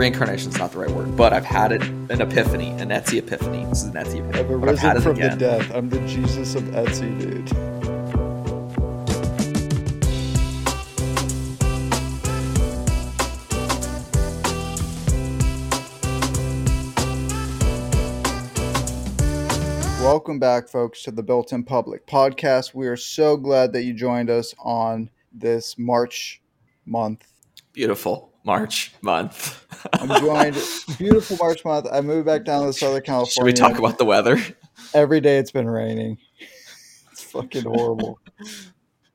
reincarnation is not the right word, but I've had it an epiphany, an Etsy epiphany. This is an Etsy epiphany. I've I've arisen it from the death. I'm the Jesus of Etsy, dude. Welcome back, folks, to the Built in Public podcast. We are so glad that you joined us on this March month. Beautiful March month. I'm joined, beautiful March month. I moved back down to Southern California. Should we talk about the weather? Every day it's been raining. It's fucking horrible.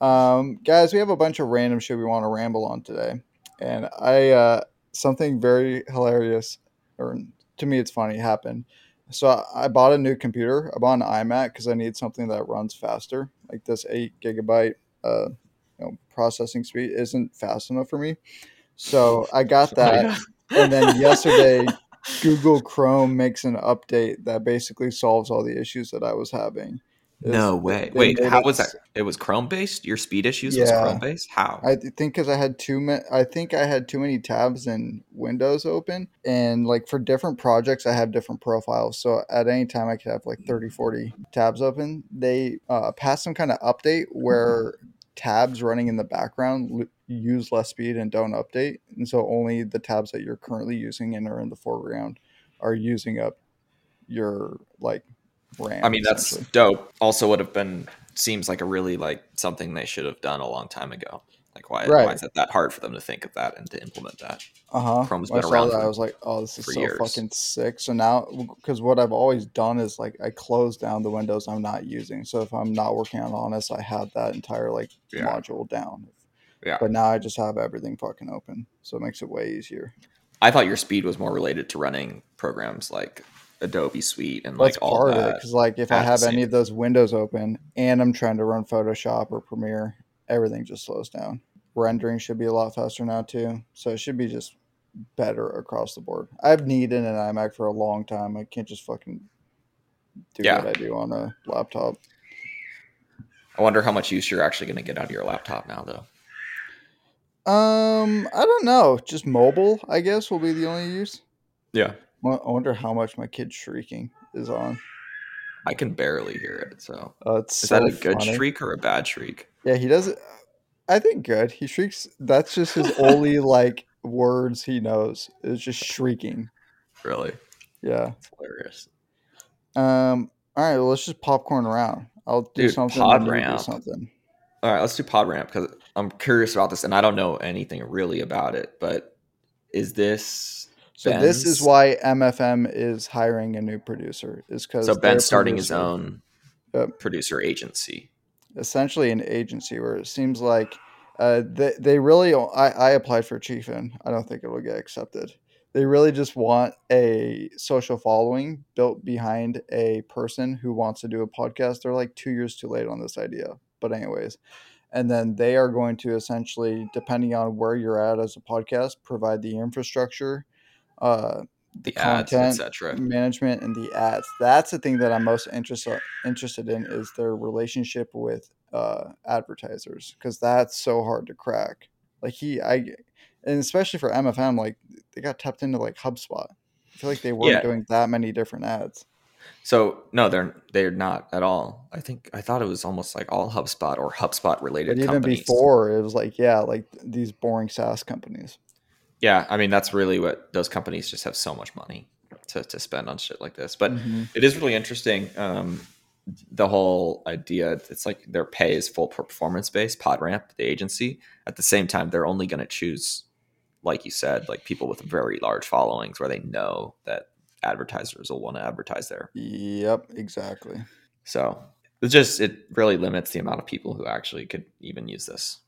um, guys, we have a bunch of random shit we want to ramble on today, and I uh, something very hilarious, or to me it's funny, happened. So I- I bought a new computer. I bought an iMac because I need something that runs faster. Like this eight gigabyte, uh, you know, processing speed isn't fast enough for me. So I got that and then yesterday google chrome makes an update that basically solves all the issues that i was having No way. they Wait, how was that? It was Chrome based. Your speed issues was Chrome based. How? i think because i had too many i think i had too many tabs and windows open and like for different projects i have different profiles so at any time i could have like 30 40 tabs open they uh, passed some kind of update where tabs running in the background l- use less speed and don't update and so only the tabs that you're currently using and are in the foreground are using up your like RAM. I mean, that's dope. Also, would have been seems like a really like something they should have done a long time ago. Like, why, Right. why is it that hard for them to think of that and to implement that? uh huh. Chrome's I been around I was like, oh, this is so years. fucking sick. So now, because what I've always done is like I close down the windows I'm not using. So if I'm not working on Honest, I have that entire like Yeah. module down. Yeah. But now I just have everything fucking open, so it makes it way easier. I thought your speed was more related to running programs like Adobe Suite and That's like all part of it that. because like if I have any of those windows open and I'm trying to run Photoshop or Premiere, everything just slows down. Rendering should be a lot faster now too, so it should be just better across the board. I've needed an iMac for a long time. I can't just fucking do Yeah. what I do on a laptop. I wonder how much use you're actually going to get out of your laptop now, though. Um, I don't know. Just mobile, I guess, will be the only use. Yeah, I wonder how much my kid shrieking is on. I can barely hear it. So, Uh, it's is so that a good funny. shriek or a bad shriek? Yeah, he does. it- I think good. He shrieks. That's just his only like words he knows. Is just shrieking. Really, Yeah. it's hilarious. Um. All right. Well, let's just popcorn around. I'll do Dude, something. pod do something. All right, let's do PodRamp because I'm curious about this, and I don't know anything really about it. But is this So this is why MFM is hiring a new producer. Is because so Ben's starting his own Yep. producer agency? essentially an agency where it seems like uh, they, they really I, I applied for chief in i don't think it will get accepted they really just want a social following built behind a person who wants to do a podcast they're like two years too late on this idea but anyways and then they are going to essentially depending on where you're at as a podcast provide the infrastructure uh, The ads, content, etc. management and the ads. That's the thing that I'm most interested interested in is their relationship with uh, advertisers because that's so hard to crack. Like he, I, and especially for MFM, like they got tapped into like HubSpot. I feel like they weren't Yeah. doing that many different ads. So no, they're they're not at all. I think I thought it was almost like all HubSpot or HubSpot related But even companies. before, it was like yeah, like these boring SaaS companies. Yeah, I mean that's really what those companies just have so much money to, to spend on shit like this. But Mhm. it is really interesting. Um, the whole idea it's like their pay is full performance based. PodRamp, the agency, at the same time they're only going to choose, like you said, like people with very large followings where they know that advertisers will want to advertise there. Yep, exactly. So it just it really limits the amount of people who actually could even use this.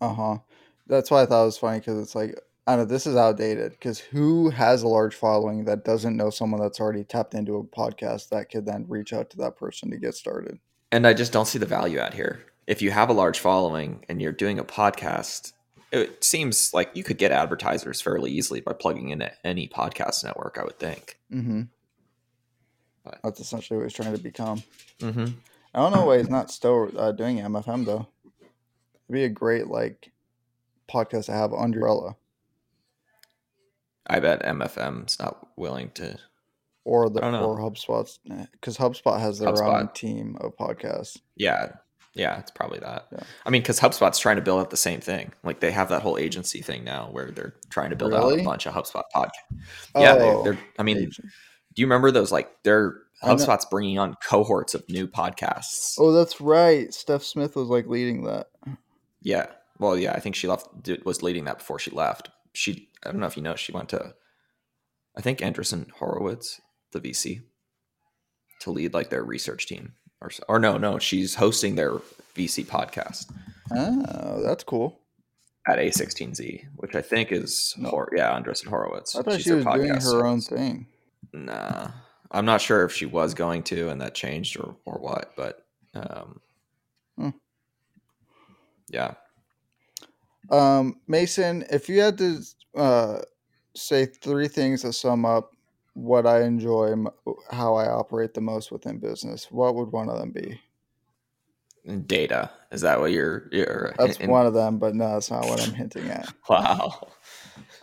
Uh huh. That's why I thought it was funny because it's like I don't know this is outdated because who has a large following that doesn't know someone that's already tapped into a podcast that could then reach out to that person to get started. And I just don't see the value out here. If you have a large following and you're doing a podcast, it seems like you could get advertisers fairly easily by plugging into any podcast network, I would think. Mm-hmm. But- That's essentially what he's trying to become. Mm-hmm. I don't know why he's not still uh, doing MFM though. It'd be a great like podcast to have under umbrella. I bet MFM's not willing to. or the I don't know. or HubSpot's because HubSpot has their own team of podcasts. Yeah, yeah, it's probably that. Yeah. I mean, because HubSpot's trying to build out the same thing. Like they have that whole agency thing now, where they're trying to build out a bunch of HubSpot podcasts. Yeah, Oh, they, they're. I mean, agent. do you remember those? Like, they're HubSpot's bringing on cohorts of new podcasts. Oh, that's right. Steph Smith was like leading that. Yeah. Well, yeah, I think she left. Was leading that before she left. She. I don't know if you know. She went to. I think Andreessen Horowitz, the VC, to lead like their research team, or or no, no, she's hosting their VC podcast Oh, that's cool. at A16Z, which I think is No. Hor- yeah, Andreessen Horowitz. I thought She's she was doing her own thing. Nah, I'm not sure if she was going to, and that changed or or what, but um, Hmm. yeah. Um, Mason, if you had to uh, say three things to sum up what I enjoy, how I operate the most within business, what would one of them be? Data is that what you're? you're That's in- one of them, but no, that's not what I'm hinting at. Wow.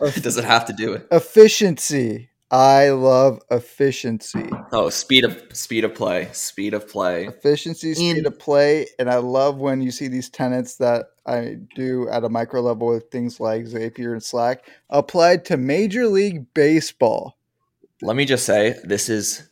Does it have to do it? Efficiency. I love efficiency. Oh, speed of speed of play, speed of play. Efficiency, speed In- of play, and I love when you see these tenants that I do at a micro level with things like Zapier and Slack applied to Major League Baseball. Let me just say, this is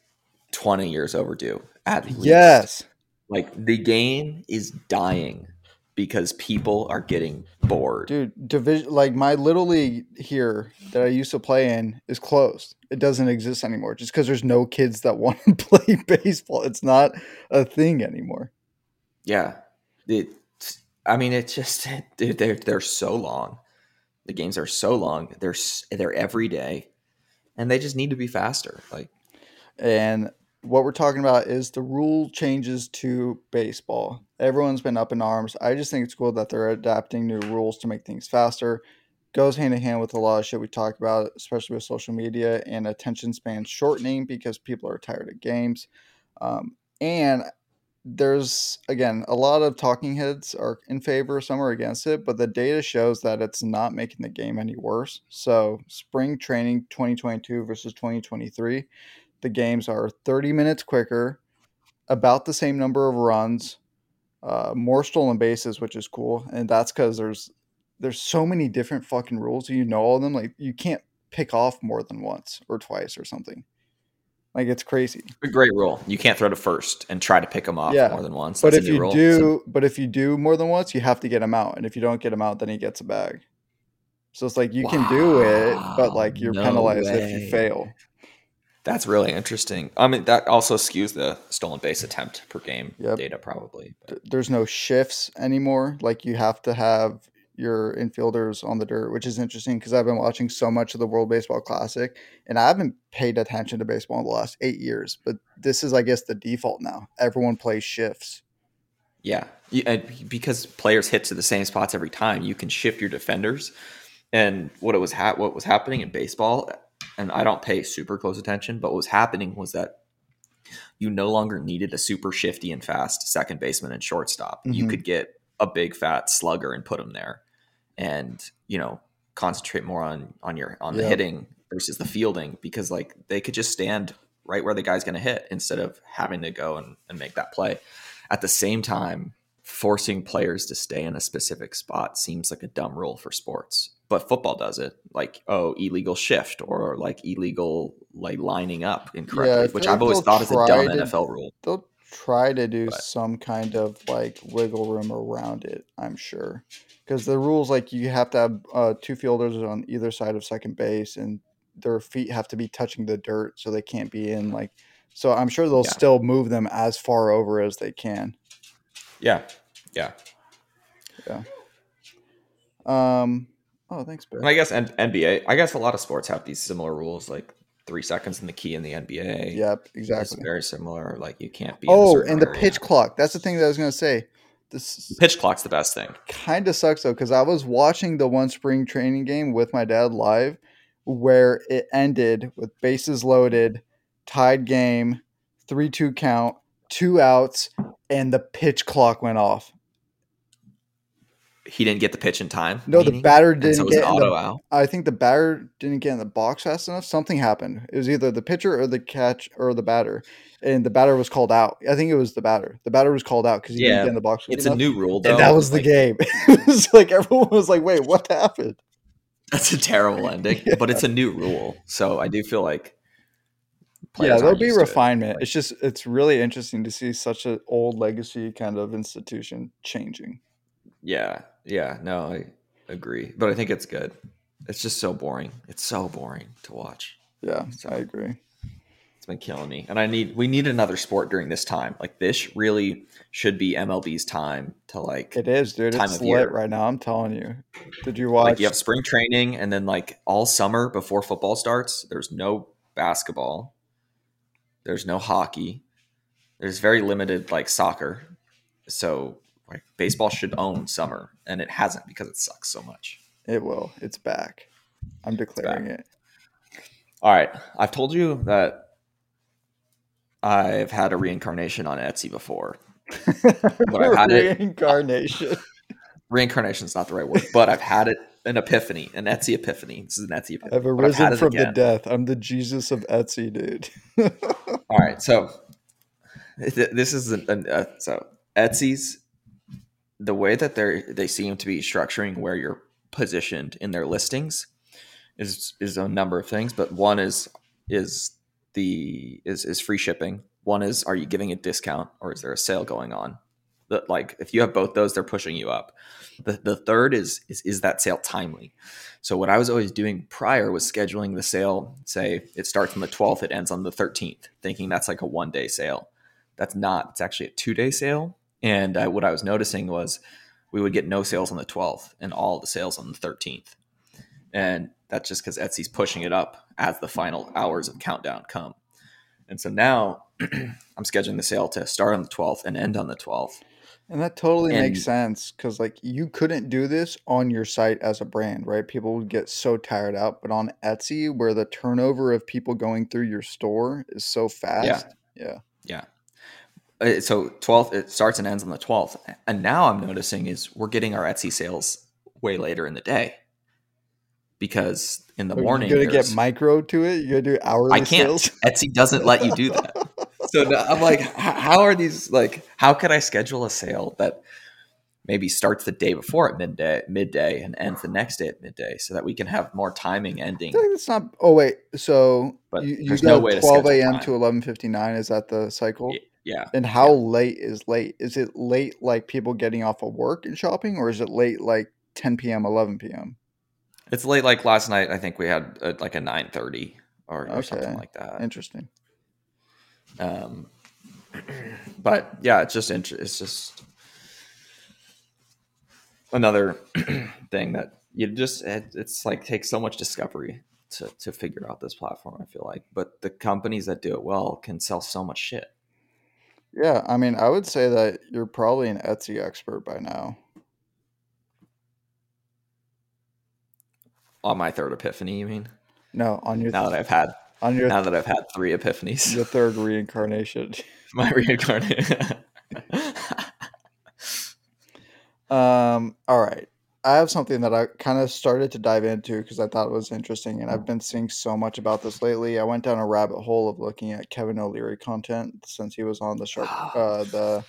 20 years overdue. At least. Yes. like the game is dying because people are getting bored. Dude, division like my little league here that I used to play in is closed. It doesn't exist anymore just because there's no kids that want to play baseball. It's not a thing anymore. Yeah, it. I mean, it's just dude, they're they're so long. The games are so long. They're they're every day, and they just need to be faster. Like And what we're talking about is the rule changes to baseball. Everyone's been up in arms. I just think it's cool that they're adapting new rules to make things faster. Goes hand in hand with a lot of shit we talk about, especially with social media and attention span shortening because people are tired of games. Um, and there's again a lot of talking heads are in favor, some are against it, but the data shows that it's not making the game any worse. So spring training 2022 versus 2023 the games are 30 minutes quicker, about the same number of runs, uh, more stolen bases, which is cool, and that's because there's there's so many different fucking rules. You know all of them. Like you can't pick off more than once or twice or something. Like it's crazy. a great rule. You can't throw to first and try to pick them off Yeah. more than once. but if a new you rule. do, but if you do more than once, you have to get him out, and if you don't get him out, then he gets a bag. So it's like you can do it, but like you're no penalized if you fail. That's really interesting. I mean, that also skews the stolen base attempt per game Yep. data, probably. th- there's no shifts anymore. Like you have to have your infielders on the dirt, which is interesting because I've been watching so much of the World Baseball Classic and I haven't paid attention to baseball in the last eight years. But this is, I guess, the default now. Everyone plays shifts. Yeah, and because players hit to the same spots every time, you can shift your defenders. And what it was ha- what was happening in baseball, and I don't pay super close attention, but what was happening was that you no longer needed a super shifty and fast second baseman and shortstop. You Mhm. could get a big fat slugger and put him there, and you know concentrate more on on your on the Yep. hitting versus the fielding because like they could just stand right where the guy's going to hit instead of having to go and, and make that play. At the same time, forcing players to stay in a specific spot seems like a dumb rule for sports. But football does it, like oh, illegal shift or like illegal like lining up incorrectly, I which I've always thought is a dumb to- NFL rule. They'll try to do But- some kind of like wiggle room around it, I'm sure. Because the rules, like you have to have uh, two fielders on either side of second base and their feet have to be touching the dirt so they can't be in like. So I'm sure they'll Yeah. still move them as far over as they can. Yeah, yeah. Yeah. Um. Oh, thanks, Bill. And I guess N- NBA. I guess a lot of sports have these similar rules, like three seconds in the key in the NBA. Yep, exactly. It's very similar. Like you can't be. Oh, and the area. pitch clock. That's the thing that I was gonna say. This pitch clock's the best thing. kind of sucks though, because I was watching the one spring training game with my dad live, where it ended with bases loaded, tied game, three-two count, two outs, and the pitch clock went off. He didn't get the pitch in time. No, the batter didn't so it was get an in the auto out. I think the batter didn't get in the box fast enough. Something happened. It was either the pitcher or the catch or the batter, and the batter was called out. I think it was the batter. The batter was called out because he Yeah, didn't get in the box. It's a new rule, though. and that was the like, game. it was like everyone was like, "Wait, what happened?" That's a terrible ending, Yeah. but it's a new rule, so I do feel like. yeah, there'll be it. refinement. Like, it's just it's really interesting to see such an old legacy kind of institution changing. yeah, yeah, no, I agree, but I think it's good. It's just so boring. It's so boring to watch. Yeah, So- I agree. It's been killing me, and I need we need another sport during this time. Like this really should be MLB's time to like It is, dude. Time It's of lit year. right now. I'm telling you. Did you watch? like you have spring training, and then like all summer before football starts. There's no basketball. There's no hockey. There's very limited like soccer. So like baseball should own summer, and it hasn't because it sucks so much. It will. It's back. I'm declaring it. All right, I've told you that I've had a reincarnation on Etsy before. I've had it- Reincarnation. Reincarnation is not the right word, but I've had it an epiphany, an Etsy epiphany. This is an Etsy epiphany. I've arisen it from the death. I'm the Jesus of Etsy, dude. All right, so th- this is an, an, uh, so Etsy's the way that they they seem to be structuring where you're positioned in their listings is is a number of things, but one is is the is is free shipping. One is are you giving a discount or is there a sale going on? That like if you have both those, they're pushing you up. The the third is is is that sale timely? So what I was always doing prior was scheduling the sale. Say it starts on the 12th, it ends on the 13th, thinking that's like a one day sale. That's not. It's actually a two day sale. And uh, what I was noticing was we would get no sales on the 12th and all the sales on the 13th. And that's just because Etsy's pushing it up as the final hours of countdown come. And so now I'm scheduling the sale to start on the 12th and end on the 12th. And that totally And- makes sense because, like, you couldn't do this on your site as a brand, right? People would get so tired out. But on Etsy, where the turnover of people going through your store is so fast, yeah, Yeah. Uh, Uh, so 12th, it starts and ends on the 12th. And now I'm noticing is we're getting our Etsy sales way later in the day because in the Oh, morning, you're gonna get micro to it. you're gonna do hourly I can't. sales. Etsy doesn't let you do that. so now I'm like, how are these like? How could I schedule a sale that maybe starts the day before at midday, midday, and ends the next day at midday, so that we can have more timing ending? It's not. Oh wait, so But you, you there's got no way 12 a.m. to 11:59. Is that the cycle? Yeah, And how late is late? Is it late like people getting off of work and shopping, or is it late like 10 p.m., 11 p.m.? it's late. Like last night, I think we had uh like a nine thirty or, or something like that. Interesting. Um, but yeah, it's just int- it's just another thing that you just it, it's like takes so much discovery to to figure out this platform. I feel like, but the companies that do it well can sell so much shit. Yeah, I mean, I would say that you're probably an Etsy expert by now. On my third epiphany, you mean? No, on your Now that I've had on your now that I've had three epiphanies, your third reincarnation. my reincarnation. Um, all right. I have something that I kind of started to dive into because I thought it was interesting, and I've been seeing so much about this lately. I went down a rabbit hole of looking at Kevin O'Leary content since he was on the Shark, uh, the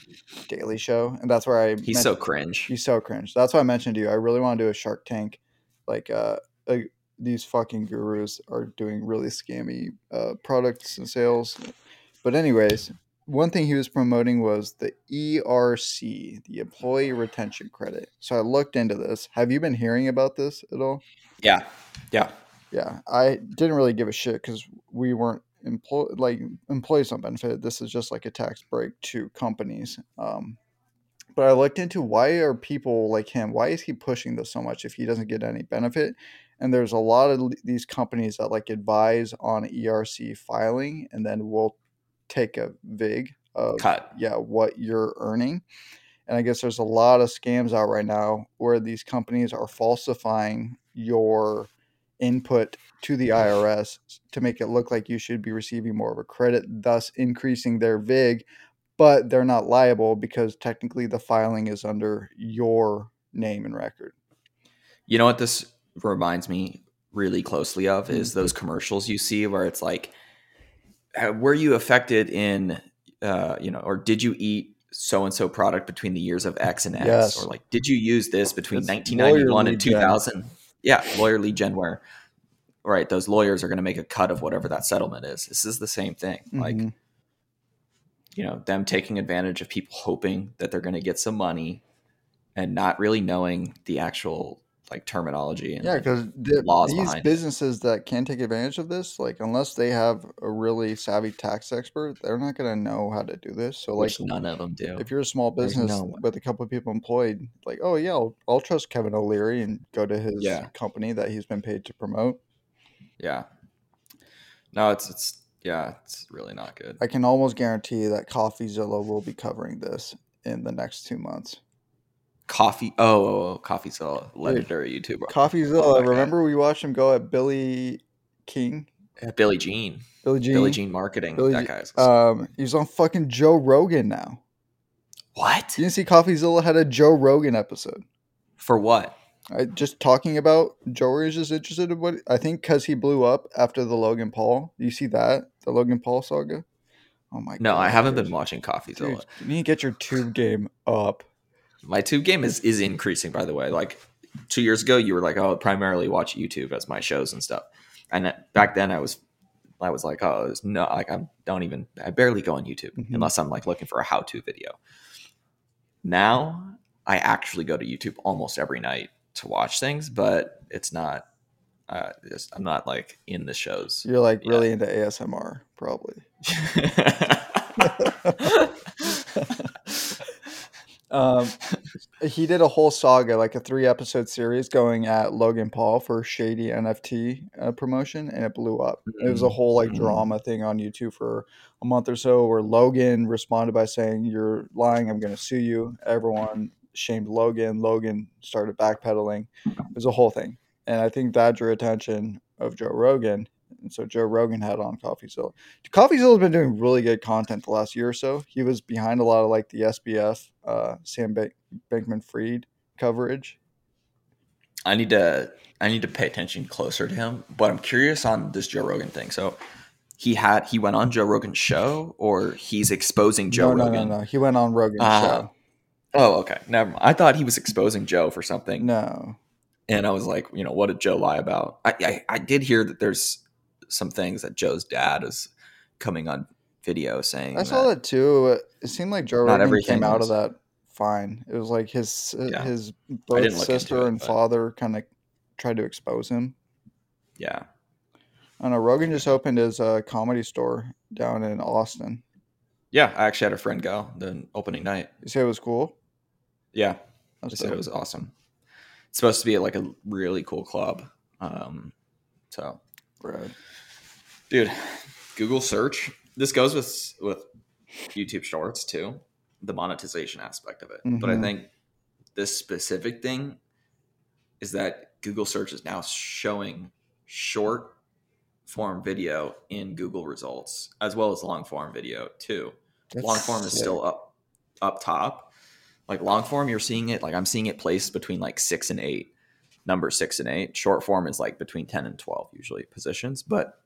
Daily Show, and that's where I He's so cringe. he's so cringe. That's why I mentioned to you. I really want to do a Shark Tank, like uh, uh these fucking gurus are doing really scammy uh products and sales. But anyways, one thing he was promoting was the ERC, the Employee Retention Credit. So I looked into this. Have you been hearing about this at all? Yeah, yeah. Yeah, I didn't really give a shit because we weren't employ like employees don't benefit. This is just like a tax break to companies. Um, but I looked into why are people like him? Why is he pushing this so much if he doesn't get any benefit? And there's a lot of these companies that like advise on ERC filing, and then will take a vig of Cut. yeah what you're earning and i guess there's a lot of scams out right now where these companies are falsifying your input to the irs to make it look like you should be receiving more of a credit thus increasing their vig but they're not liable because technically the filing is under your name and record. You know what this reminds me really closely of is mm. those commercials you see where it's like, were you affected in, uh, you know, or did you eat so and so product between the years of X and X, Yes. or like, did you use this between It's 1991 and lead gen. 2000? Yeah, lawyer lead gen where, right, those lawyers are going to make a cut of whatever that settlement is. This is the same thing. Like, Mhm. you know, them taking advantage of people hoping that they're going to get some money and not really knowing the actual like terminology and yeah, like, because laws these behind it. businesses that can take advantage of this, like unless they have a really savvy tax expert, they're not going to know how to do this. So, like, which none of them do. if you're a small business no with a couple of people employed, like, oh yeah, I'll, I'll trust Kevin O'Leary and go to his Yeah. company that he's been paid to promote. Yeah. No, it's it's yeah, it's really not good. I can almost guarantee that CoffeeZilla will be covering this in the next two months. Coffee. Oh, oh, oh CoffeeZilla, legendary YouTuber. CoffeeZilla, Oh, remember we watched him go at Billy King, Yeah, Billy Gene. Billy Gene. Billy Gene marketing. Billy that guy's Um, he's on fucking Joe Rogan now. what You didn't see CoffeeZilla had a Joe Rogan episode. for what? I just talking about Joe Rogan's just interested in what I think because he blew up after the Logan Paul. You see that the Logan Paul saga? Oh my god. No, god! I haven't been watching CoffeeZilla. Dude, you need to get your tube game up. My tube game is is increasing, by the way. Like two years ago, you were like, "Oh, primarily watch YouTube as my shows and stuff," and back then I was, I was like, "Oh, it's no, like I don't even, I barely go on YouTube Mhm. unless I'm like looking for a how to video." Now I actually go to YouTube almost every night to watch things, but it's not. Uh, just, I'm not like in the shows. You're like Yeah. really into ASMR, probably. Um, he did a whole saga, like a three episode series, going at Logan Paul for shady NFT uh, promotion, and it blew up. It was a whole like Mhm. drama thing on YouTube for a month or so, where Logan responded by saying, "You're lying. I'm going to sue you." Everyone shamed Logan. Logan started backpedaling. It was a whole thing, and I think that drew attention of Joe Rogan. And so Joe Rogan had on CoffeeZilla. CoffeeZilla's been doing really good content the last year or so. He was behind a lot of like the SBF, uh, Sam Bank- Bankman Fried coverage. I need to I need to pay attention closer to him. But I'm curious on this Joe Rogan thing. So he had he went on Joe Rogan's show or he's exposing Joe no, Rogan. no, no, no. He went on Rogan's Ah, show. Oh, okay. Never mind. I thought he was exposing Joe for something. No, And I was like, you know, what did Joe lie about? I, I I did hear that there's some things that Joe's dad is coming on video saying I saw that too. It seemed like Joe Not Rogan everything came out was- of that fine. It was like his Yeah. his I birth didn't look into sister it, and but- father kind of tried to expose him. Yeah. I know. Rogan just opened his uh, comedy store down in Austin. Yeah. I actually had a friend go the opening night. You say it was cool. Yeah. That's They said it was awesome. It's supposed to be like a really cool club. Um, so, Right. Dude, Google search. This goes with with YouTube Shorts too, the monetization aspect of it. But I Mhm. think this specific thing is that Google search is now showing short form video in Google results as well as long form video too That's long form is sick. still up up top like long form you're seeing it like i'm seeing it placed between like six and eight number six and eight short form is like between 10 and 12 usually positions but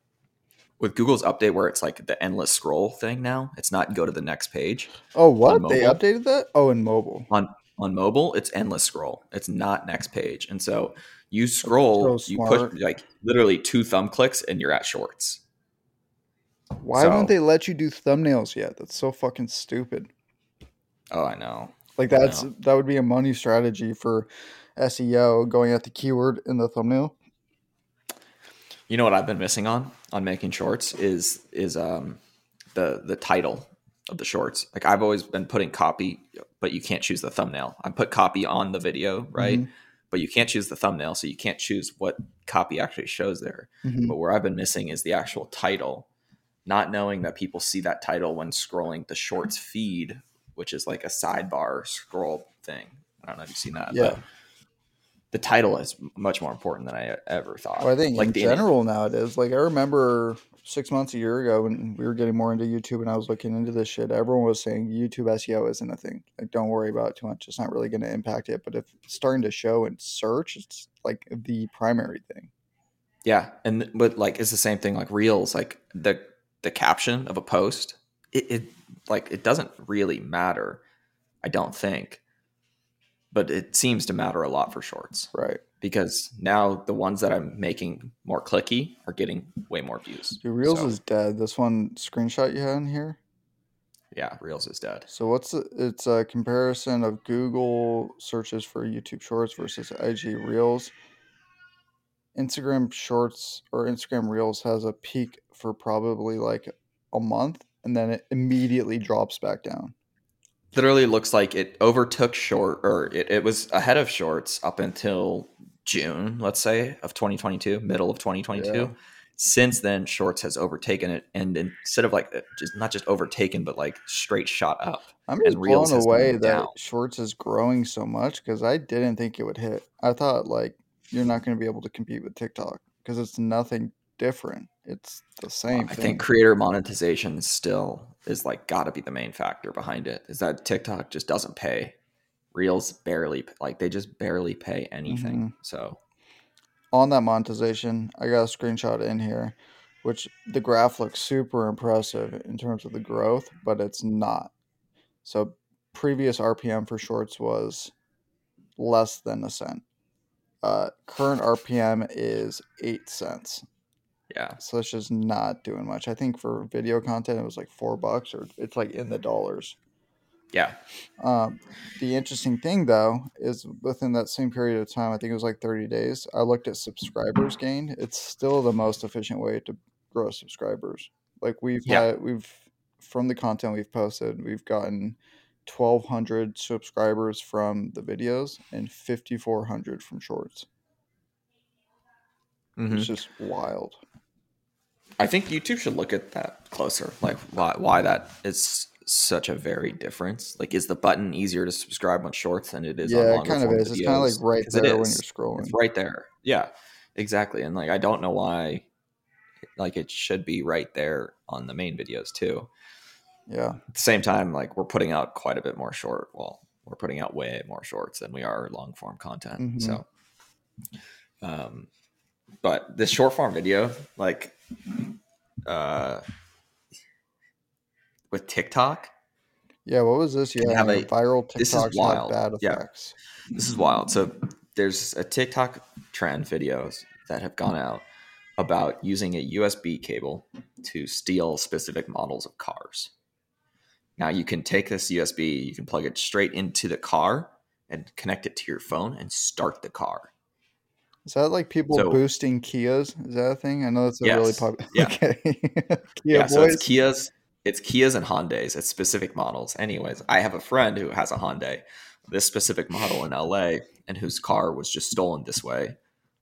with google's update where it's like the endless scroll thing now it's not go to the next page Oh, what? They updated that? Oh, in mobile. on on mobile it's endless scroll it's not next page and so you scroll so you push like literally two thumb clicks and you're at shorts Why So- don't they let you do thumbnails yet? That's so fucking stupid. oh i know Like that's know. that would be a money strategy for SEO going at the keyword in the thumbnail. You know what I've been missing on on making shorts is is um the the title of the shorts. Like I've always been putting copy, but you can't choose the thumbnail. I put copy on the video, right? Mhm. But you can't choose the thumbnail, so you can't choose what copy actually shows there. Mhm. But where I've been missing is the actual title, not knowing that people see that title when scrolling the shorts feed, which is like a sidebar scroll thing. I don't know if you've seen that. Yeah. The title is much more important than I ever thought. Well, I think like in general now it is. Like I remember six months, a year ago, when we were getting more into YouTube and I was looking into this shit, everyone was saying YouTube SEO isn't a thing. Like, don't worry about it too much. It's not really going to impact it. But if it's starting to show in search, it's like the primary thing. Yeah, and but like it's the same thing. Like reels, like the the caption of a post, it, it like it doesn't really matter. I don't think, but it seems to matter a lot for shorts. Right because now the ones that I'm making more clicky are getting way more views. Dude, Reels so, is dead. This one screenshot you had in here. Yeah, Reels is dead. So what's the, it's a comparison of Google searches for YouTube Shorts versus IG Reels. Instagram Shorts or Instagram Reels has a peak for probably like a month and then it immediately drops back down literally looks like it overtook short or it, it was ahead of shorts up until June, let's say, of 2022, middle of 2022. Yeah. Since then, Shorts has overtaken it, and instead of like just not just overtaken, but like straight shot up. I'm just blown away that down. Shorts is growing so much because I didn't think it would hit. I thought like you're not going to be able to compete with TikTok because it's nothing different. It's the same. I think creator monetization still is like got to be the main factor behind it. Is that TikTok just doesn't pay Reels barely like they just barely pay anything. Mm-hmm. So on that monetization, I got a screenshot in here, which the graph looks super impressive in terms of the growth, but it's not. So previous RPM for shorts was less than a cent. Uh, current RPM is eight cents. Yeah. So it's just not doing much. I think for video content, it was like four bucks, or it's like in the dollars. Yeah. Um, the interesting thing, though, is within that same period of time, I think it was like 30 days, I looked at subscribers gained. It's still the most efficient way to grow subscribers. Like we've yeah. had, we've, from the content we've posted, we've gotten 1,200 subscribers from the videos and 5,400 from shorts. Mm-hmm. It's just wild. I think YouTube should look at that closer, like why why that is such a very difference. Like, is the button easier to subscribe on shorts than it is yeah, it kind of is. Videos? It's kind of like right there when you're scrolling. It's right there. Yeah, exactly. And like, I don't know why. Like, it should be right there on the main videos too. Yeah. At the same time, like we're putting out quite a bit more short. Well, we're putting out way more shorts than we are long form content. Mm-hmm. So, um, but this short form video, like, uh with TikTok. Yeah, what was this? Yeah, have a, viral TikToks this is wild. bad effects. Yeah. This is wild. So there's a TikTok trend videos that have gone out about using a USB cable to steal specific models of cars. Now you can take this USB, you can plug it straight into the car and connect it to your phone and start the car. Is that like people so, boosting Kias? Is that a thing? I know that's a yes, really popular. Yeah. okay. Kia yeah, boys. so it's Kias it's Kias and Hondas. It's specific models. Anyways, I have a friend who has a Hyundai, this specific model in LA, and whose car was just stolen this way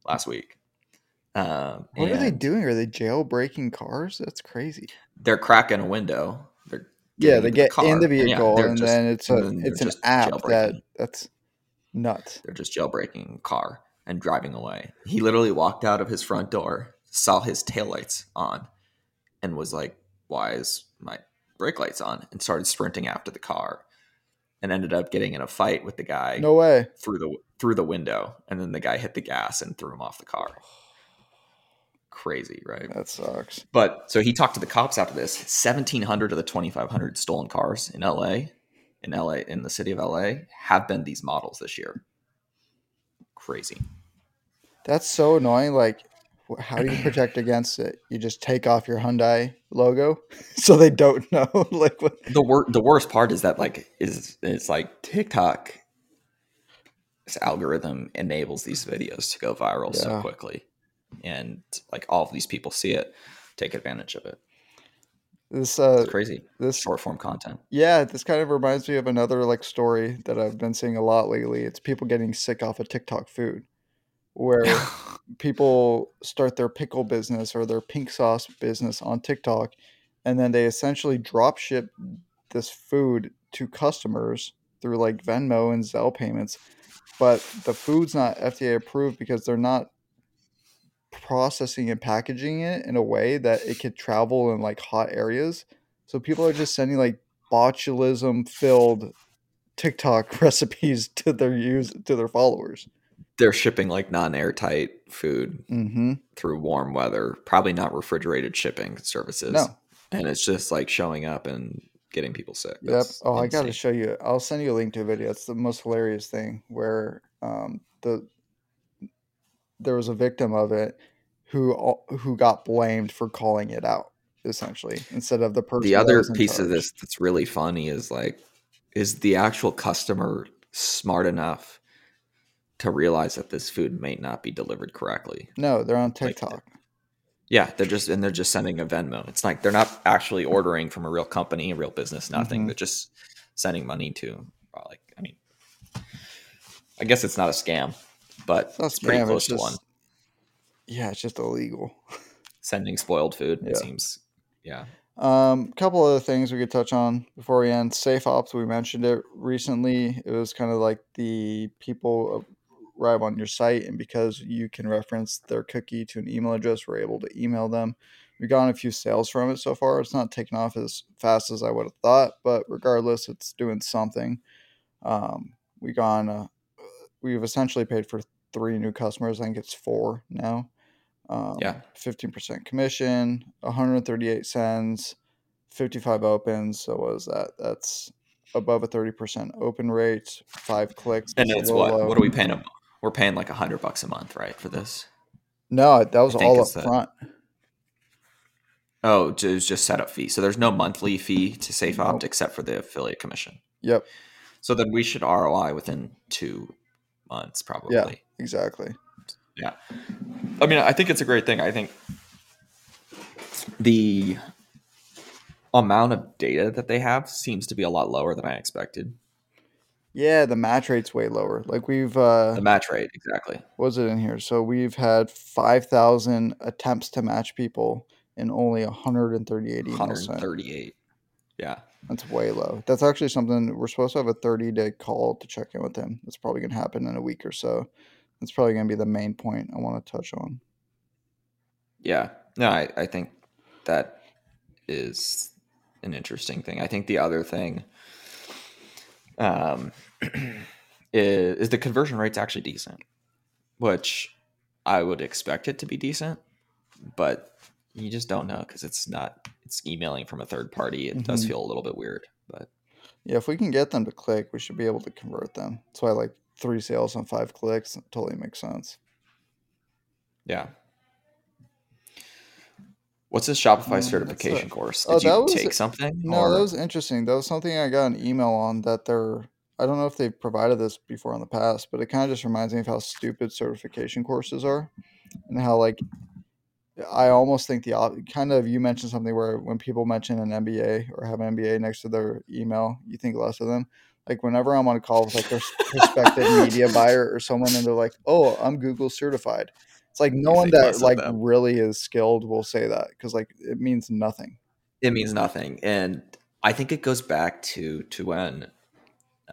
last week. Um, what are they doing? Are they jailbreaking cars? That's crazy. They're cracking a window. They're yeah, they get the in the vehicle, and, yeah, and just, then it's a then it's an app that that's nuts. They're just jailbreaking car and driving away. He literally walked out of his front door, saw his taillights on, and was like, "Why is my brake lights on and started sprinting after the car and ended up getting in a fight with the guy. No way. Through the through the window and then the guy hit the gas and threw him off the car. Crazy, right? That sucks. But so he talked to the cops after this. 1700 of the 2500 stolen cars in LA in LA in the city of LA have been these models this year. Crazy. That's so annoying like how do you protect against it? You just take off your Hyundai logo so they don't know. like what the wor- the worst part is that like is it's like TikTok this algorithm enables these videos to go viral yeah. so quickly. And like all of these people see it, take advantage of it. This uh it's crazy. This short form content. Yeah, this kind of reminds me of another like story that I've been seeing a lot lately. It's people getting sick off of TikTok food where people start their pickle business or their pink sauce business on TikTok, and then they essentially drop ship this food to customers through like Venmo and Zelle payments. But the food's not FDA approved because they're not processing and packaging it in a way that it could travel in like hot areas. So people are just sending like botulism filled TikTok recipes to their use to their followers. They're shipping like non-airtight food Mm-hmm. through warm weather, probably not refrigerated shipping services. No. And it's just like showing up and getting people sick. Yep. That's Oh, I got to show you. I'll send you a link to a video. It's the most hilarious thing where um, the there was a victim of it who who got blamed for calling it out essentially instead of the person. the other piece of this that's really funny is like is the actual customer smart enough to realize that this food may not be delivered correctly No, they're on Like, TikTok. yeah they're just and they're just sending a venmo it's like they're not actually ordering from a real company a real business nothing Mhm. they're just sending money to like i mean i guess it's not a scam but It's it's pretty close it's to one Yeah, it's just illegal. sending spoiled food Yeah. it seems yeah Um, couple other things we could touch on before we end. SafeOpt, we mentioned it recently. It was kind of like the people arrive on your site, and because you can reference their cookie to an email address, we're able to email them. We've gotten a few sales from it so far. It's not taken off as fast as I would have thought, but regardless, it's doing something. Um, we gone. Uh, we've essentially paid for three new customers. I think it's four now. Um, Yeah. 15% commission, 138 sent, 55 opens. So what is that? That's above a 30% open rate, five clicks. and it's what low. what are we paying them we're paying like a hundred bucks a month right for this No, that was all up the- front. Oh, it was just setup fee. So there's no monthly fee to SafeOpt Nope. except for the affiliate commission. Yep, So then we should ROI within two months, probably. Yeah, exactly. Yeah. I mean, I think it's a great thing. I think the amount of data that they have seems to be a lot lower than I expected. Yeah, the match rate's way lower. Like we've uh The match rate, exactly. what was it in here? So we've had 5,000 attempts to match people and only 138 emails sent. 138. Yeah. That's way low. That's actually something we're supposed to have a 30 day call to check in with him. That's probably going to happen in a week or so. That's probably going to be the main point I want to touch on. Yeah. No, I, I think that is an interesting thing. I think the other thing um, is, is the conversion rate's actually decent, which I would expect it to be decent, but you just don't know because it's not, it's emailing from a third party. It does Mhm. feel a little bit weird, but Yeah, if we can get them to click, we should be able to convert them. That's why like three sales on five clicks totally makes sense. yeah. What's this Shopify Um, certification a- course? oh, Did you was- take something? No, or- that was interesting. That was something I got an email on that they're. I don't know if they've provided this before in the past, but it kind of just reminds me of how stupid certification courses are, and how like I almost think the kind of you mentioned something where when people mention an MBA or have an MBA next to their email, you think less of them. Like whenever I'm on a call with like a prospective media buyer or someone, and they're like, "Oh, I'm Google certified." It's like no You one that like them. really is skilled will say that because like it means nothing. it means nothing and i think it goes back to to when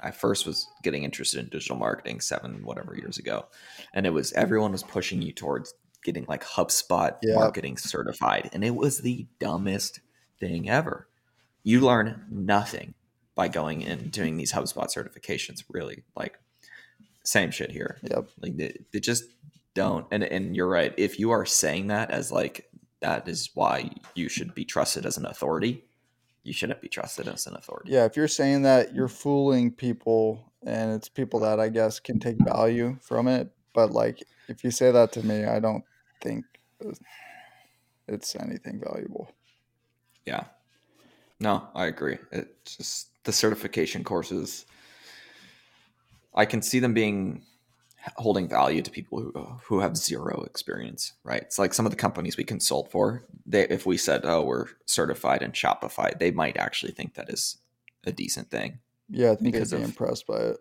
i first was getting interested in digital marketing seven whatever years ago and it was everyone was pushing you towards getting like hubspot Yeah. marketing certified and it was the dumbest thing ever you learn nothing by going and doing these hubspot certifications really like same shit here Yep. like they, they just don't and and you're right if you are saying that as like that is why you should be trusted as an authority you shouldn't be trusted as an authority Yeah, if you're saying that, you're fooling people, and it's people that I guess can take value from it. But like, if you say that to me, I don't think it's anything valuable. yeah no i agree it's just the certification courses i can see them being holding value to people who who have zero experience right it's like some of the companies we consult for they if we said oh we're certified in shopify they might actually think that is a decent thing Yeah, I think Because they'd be of- impressed by it.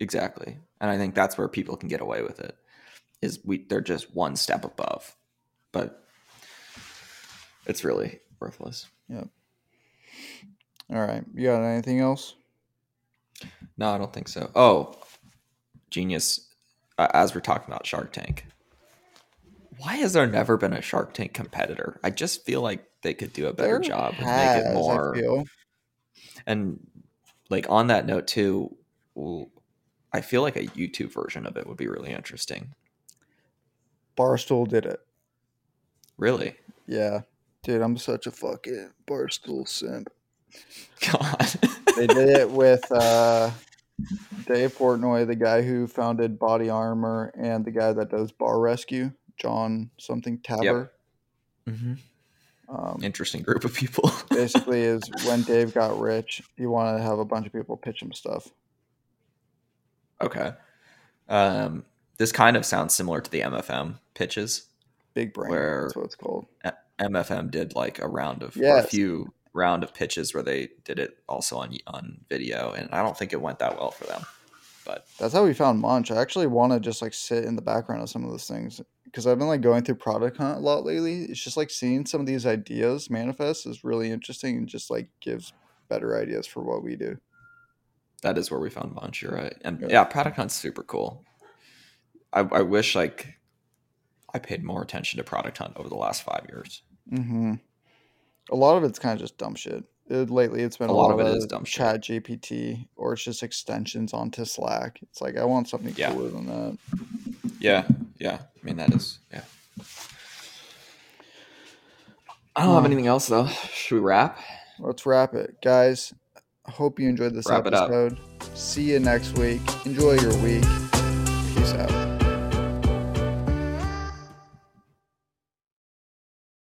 Exactly. And I think that's where people can get away with it. Is we they're just one step above. But it's really worthless. Yep. All right, you got anything else? No, I don't think so. Oh, genius. Uh, as we're talking about Shark Tank, why has there never been a Shark Tank competitor? I just feel like they could do a better There job and make it more. And like on that note too, I feel like a YouTube version of it would be really interesting. Barstool did it. Really, Yeah. Dude, I'm such a fucking Barstool simp. God. They did it with uh, Dave Portnoy, the guy who founded Body Armor, and the guy that does Bar Rescue, John something Taber. hmm Um, Interesting group of people. basically, is when Dave got rich, he wanted to have a bunch of people pitch him stuff. okay. Um, this kind of sounds similar to the MFM pitches. Big brain. Where- That's what it's called. MFM did like a round of or a few round of pitches where they did it also on on video, and I don't think it went that well for them. But That's how we found Munch. I actually want to just like sit in the background of some of those things because I've been like going through product hunt a lot lately. It's just like seeing some of these ideas manifest is really interesting and just like gives better ideas for what we do. that is where we found Munch. You're right, and Yeah. yeah, Product Hunt's super cool. I, I wish like I paid more attention to Product Hunt over the last five years. hmm A lot of it's kind of just dumb shit. It, lately, it's been A a, lot lot, of it is dumb shit. Chat GPT or it's just extensions onto Slack. It's like I want something Yeah. cooler than that. Yeah, yeah. I mean that is yeah. I don't have Um, anything else though. Should we wrap? Let's wrap it, guys. Hope you enjoyed this Wrap episode. See you next week. Enjoy your week. Peace out.